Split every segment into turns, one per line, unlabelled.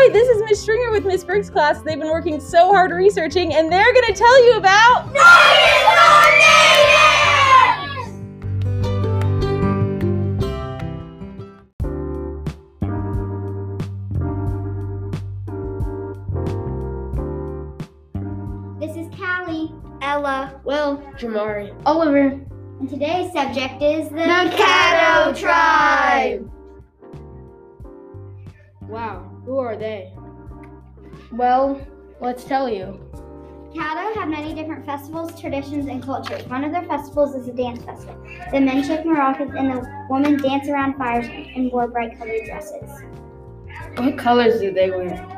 Hi, this is Miss Stringer with Miss Briggs' class. They've been working so hard researching, and they're going to tell you about.
This is Callie,
Ella,
Will, Jamari.
Oliver,
and today's subject is the,
the Caddo tribe.
Wow, who are they?
Well, let's tell you.
Caddo have many different festivals, traditions, and cultures. One of their festivals is a dance festival. The men shake maracas and the women dance around fires and wear bright colored dresses.
What colors do they wear?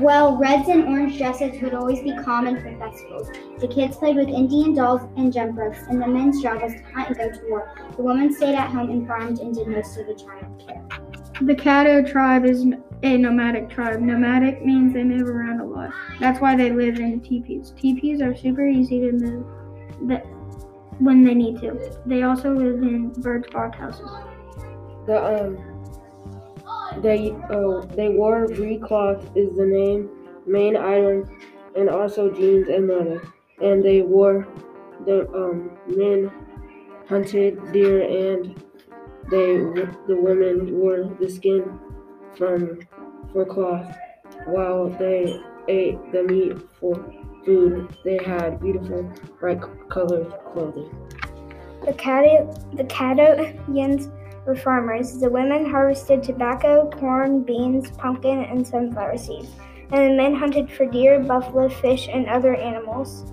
Well, reds and orange dresses would always be common for festivals. The kids played with Indian dolls and jump ropes, and the men's job was to hunt and go to war. The women stayed at home and farmed and did most of the child care.
The Caddo tribe is a nomadic tribe. Nomadic means they move around a lot. That's why they live in teepees. Teepees are super easy to move that when they need to. They also live in birch bark houses.
The um they oh they wore recloth is the name, main iron, and also jeans and leather. And they wore the um men hunted deer and they the women wore the skin from for cloth while they ate the meat for food. They had beautiful bright colored clothing.
The Caddo, the Caddoians were farmers. The women harvested tobacco, corn, beans, pumpkin, and sunflower seeds. And the men hunted for deer, buffalo, fish, and other animals.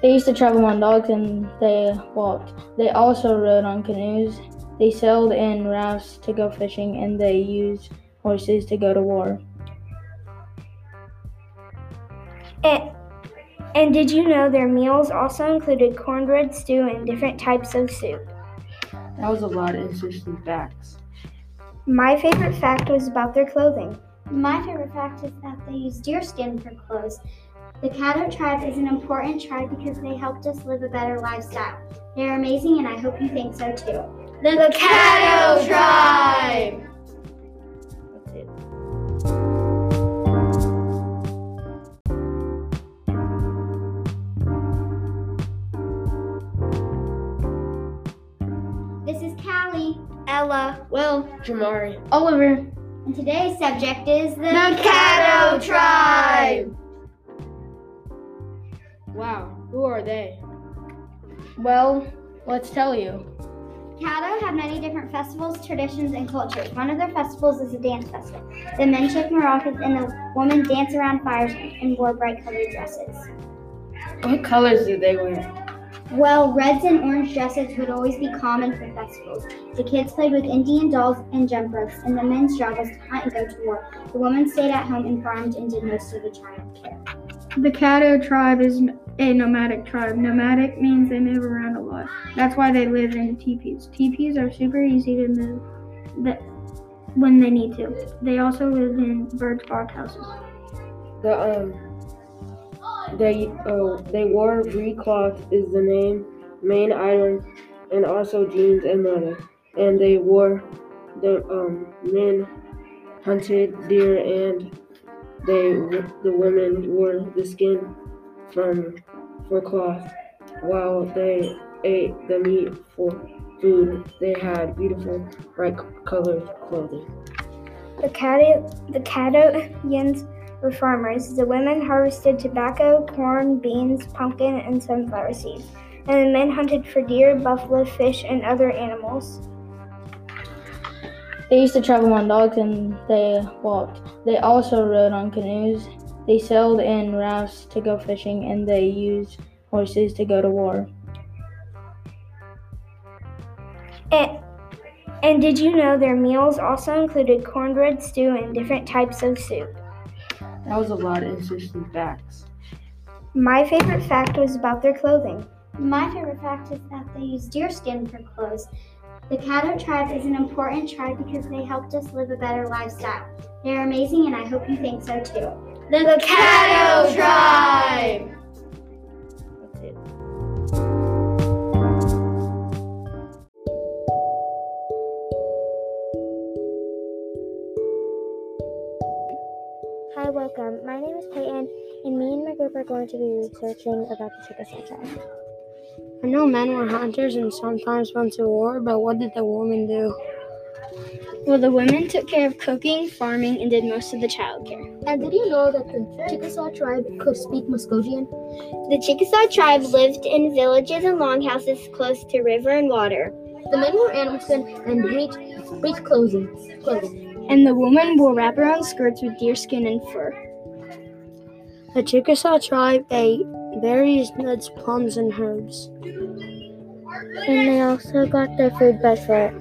They used to travel on dogs and they walked. They also rode on canoes. They sailed in rafts to go fishing and they used horses to go to war.
And, and did you know their meals also included cornbread stew and different types of soup?
That was a lot of interesting facts.
My favorite fact was about their clothing.
My favorite fact is that they use deer skin for clothes. The Caddo tribe is an important tribe because they helped us live a better lifestyle. They are amazing, and I hope you think so too.
The
Caddo tribe!
Ella,
Will, Jamari.
Oliver,
and today's subject is the,
Caddo tribe.
Wow, who are they?
Well, let's tell you.
Caddo have many different festivals, traditions, and cultures. One of their festivals is a dance festival. The men shake maracas and the women dance around fires and wear bright colored dresses.
What colors do they wear?
Well, reds and orange dresses would always be common for festivals. The kids played with Indian dolls and jump ropes, and the men's job was to hunt and go to war. The women stayed at home and farmed and did most of the child care.
The Caddo tribe is a nomadic tribe. Nomadic means they move around a lot. That's why they live in teepees. Teepees are super easy to move that when they need to. They also live in birch bark houses.
The um they oh they wore recloth is the name, main iron, and also jeans and leather. And they wore the um men hunted deer and they the women wore the skin from for cloth while they ate the meat for food. They had beautiful bright colored clothing.
The Caddo, the Caddoians were farmers. The women harvested tobacco, corn, beans, pumpkin, and sunflower seeds. And the men hunted for deer, buffalo, fish, and other animals.
They used to travel on dogs and they walked. They also rode on canoes. They sailed in rafts to go fishing and they used horses to go to war.
And, and did you know their meals also included cornbread stew and different types of soup?
That was a lot of interesting facts.
My favorite fact was about their clothing.
My favorite fact is that they use deer skin for clothes. The Caddo tribe is an important tribe because they helped us live a better lifestyle. They are amazing, and I hope you think so too.
The
Caddo tribe!
My name is Peyton, and me and my group are going to be researching about the Chickasaw tribe.
I know men were hunters and sometimes went to war, but what did the women do?
Well, the women took care of cooking, farming, and did most of the childcare.
And did you know that the Chickasaw tribe could speak Muskogean?
The Chickasaw tribe lived in villages and longhouses close to river and water.
The men wore animal skin and breech, breech clothing. clothing.
And the women wore wraparound skirts with deerskin and fur.
The Chickasaw tribe ate berries, nuts, plums, and herbs.
And they also got their food by foot.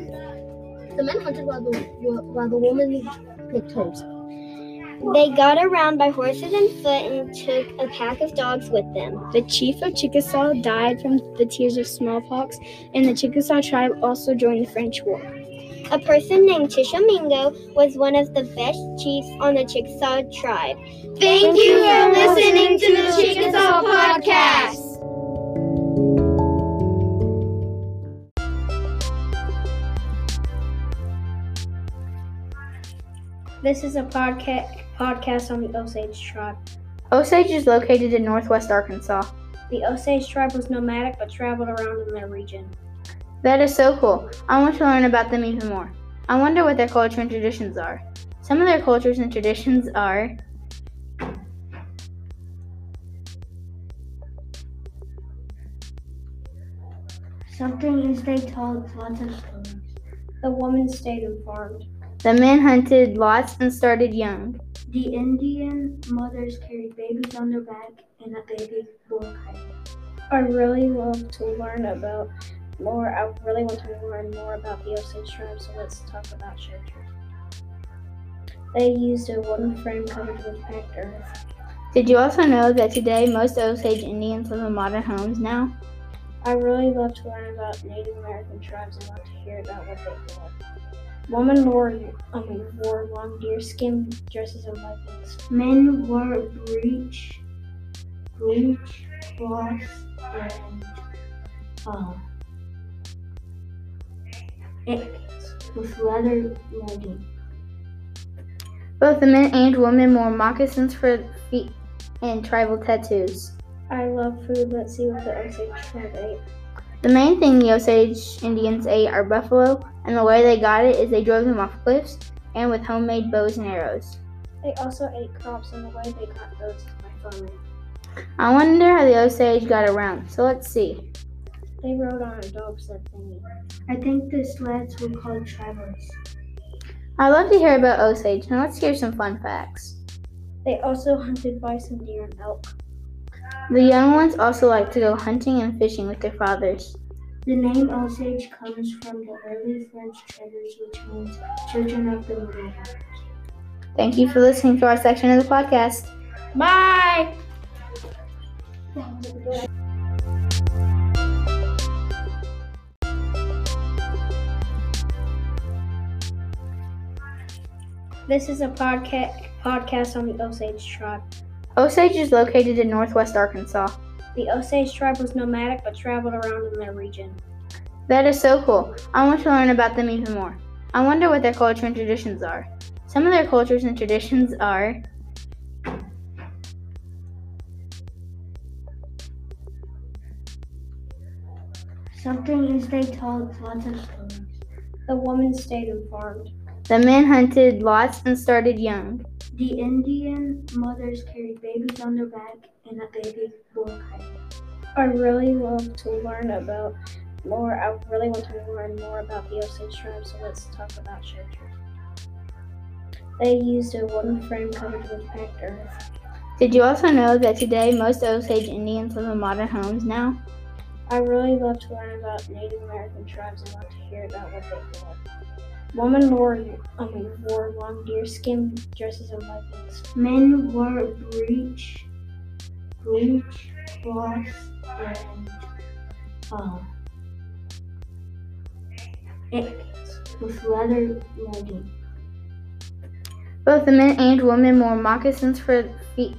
The men hunted while the, while the women picked herbs.
They got around by horses and foot and took a pack of dogs with them.
The chief of Chickasaw died from the tears of smallpox, and the Chickasaw tribe also joined the French War.
A person named Tishomingo was one of the best chiefs on the Chickasaw tribe. Thank you for listening to the Chickasaw Podcast.
This is a podca- podcast on the Osage tribe.
Osage is located in northwest Arkansas.
The Osage tribe was nomadic but traveled around in their region.
That is so cool. I want to learn about them even more. I wonder what their culture and traditions are. Some of their cultures and traditions are
Something is they told lots of stories.
The woman stayed informed.
the men hunted lots and started young.
The Indian mothers carried babies on their back and a baby bore kite.
I really love to learn about more. I really want to learn more about the Osage tribe, so let's talk about shelter. They used a wooden frame covered with packed earth.
Did you also know that today most Osage Indians live in modern homes now?
I really love to learn about Native American tribes and want to hear about what they wore. Women wore, mean, wore long deerskin dresses and leggings.
Men wore breech, breech, cloth, and uh, it with leather leggings.
Both the men and women wore moccasins for feet and tribal tattoos.
I love food. Let's see what the Osage tribe ate.
The main thing the Osage Indians ate are buffalo, and the way they got it is they drove them off cliffs and with homemade bows and arrows.
They also ate crops, and the way they got those is by farming.
I wonder how the Osage got around, so let's see.
They rode on a dog sled thingy.
I think the sleds were called travelers.
I'd love to hear about Osage, Now let's hear some fun facts.
They also hunted bison, deer, and elk.
The young ones also like to go hunting and fishing with their fathers.
The name Osage comes from the early French traders, which means children of the Middle Waters.
Thank you for listening to our section of the podcast.
Bye! This is a podca- podcast on the Osage tribe.
Osage is located in northwest Arkansas.
The Osage tribe was nomadic but traveled around in their region.
That is so cool. I want to learn about them even more. I wonder what their culture and traditions are. Some of their cultures and traditions are
Something is they told lots of stories.
The woman stayed and farmed.
The men hunted lots and started young.
The Indian mothers carried babies on their back and a baby bore kite.
I really love to learn about more. I really want to learn more about the Osage tribe, so let's talk about shelter. They used a wooden frame covered with packed earth.
Did you also know that today most Osage Indians live in modern homes now?
I really love to learn about Native American tribes and want to hear about what they wore. Women wore, I mean, wore long deerskin dresses and leggings.
Men wore breech, breech, cloth, and uh, it with leather leggings.
Both the men and women wore moccasins for feet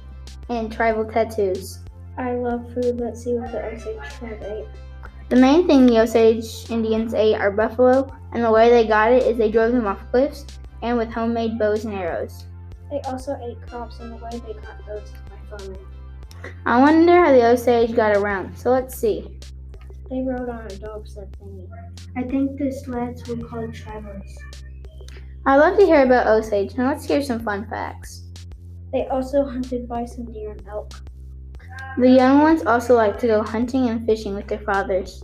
and tribal tattoos.
I love food. Let's see what the Osage tribe ate.
The main thing the Osage Indians ate are buffalo, and the way they got it is they drove them off cliffs and with homemade bows and arrows.
They also ate crops, and the way they got those is by farming.
I wonder how the Osage got around. So let's see.
They rode on a dog sled thingy.
I think the sleds were called travelers.
I'd love to hear about Osage. Now let's hear some fun facts.
They also hunted bison, deer, and elk.
The young ones also like to go hunting and fishing with their fathers.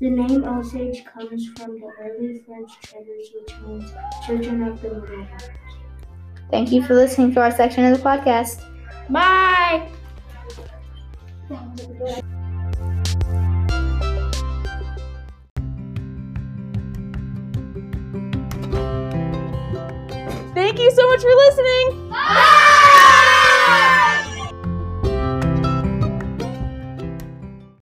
The name Osage comes from the early French traders, which means children of the Middle Waters.
Thank you for listening to our section of the podcast.
Bye!
Thank you so much for listening.
Bye!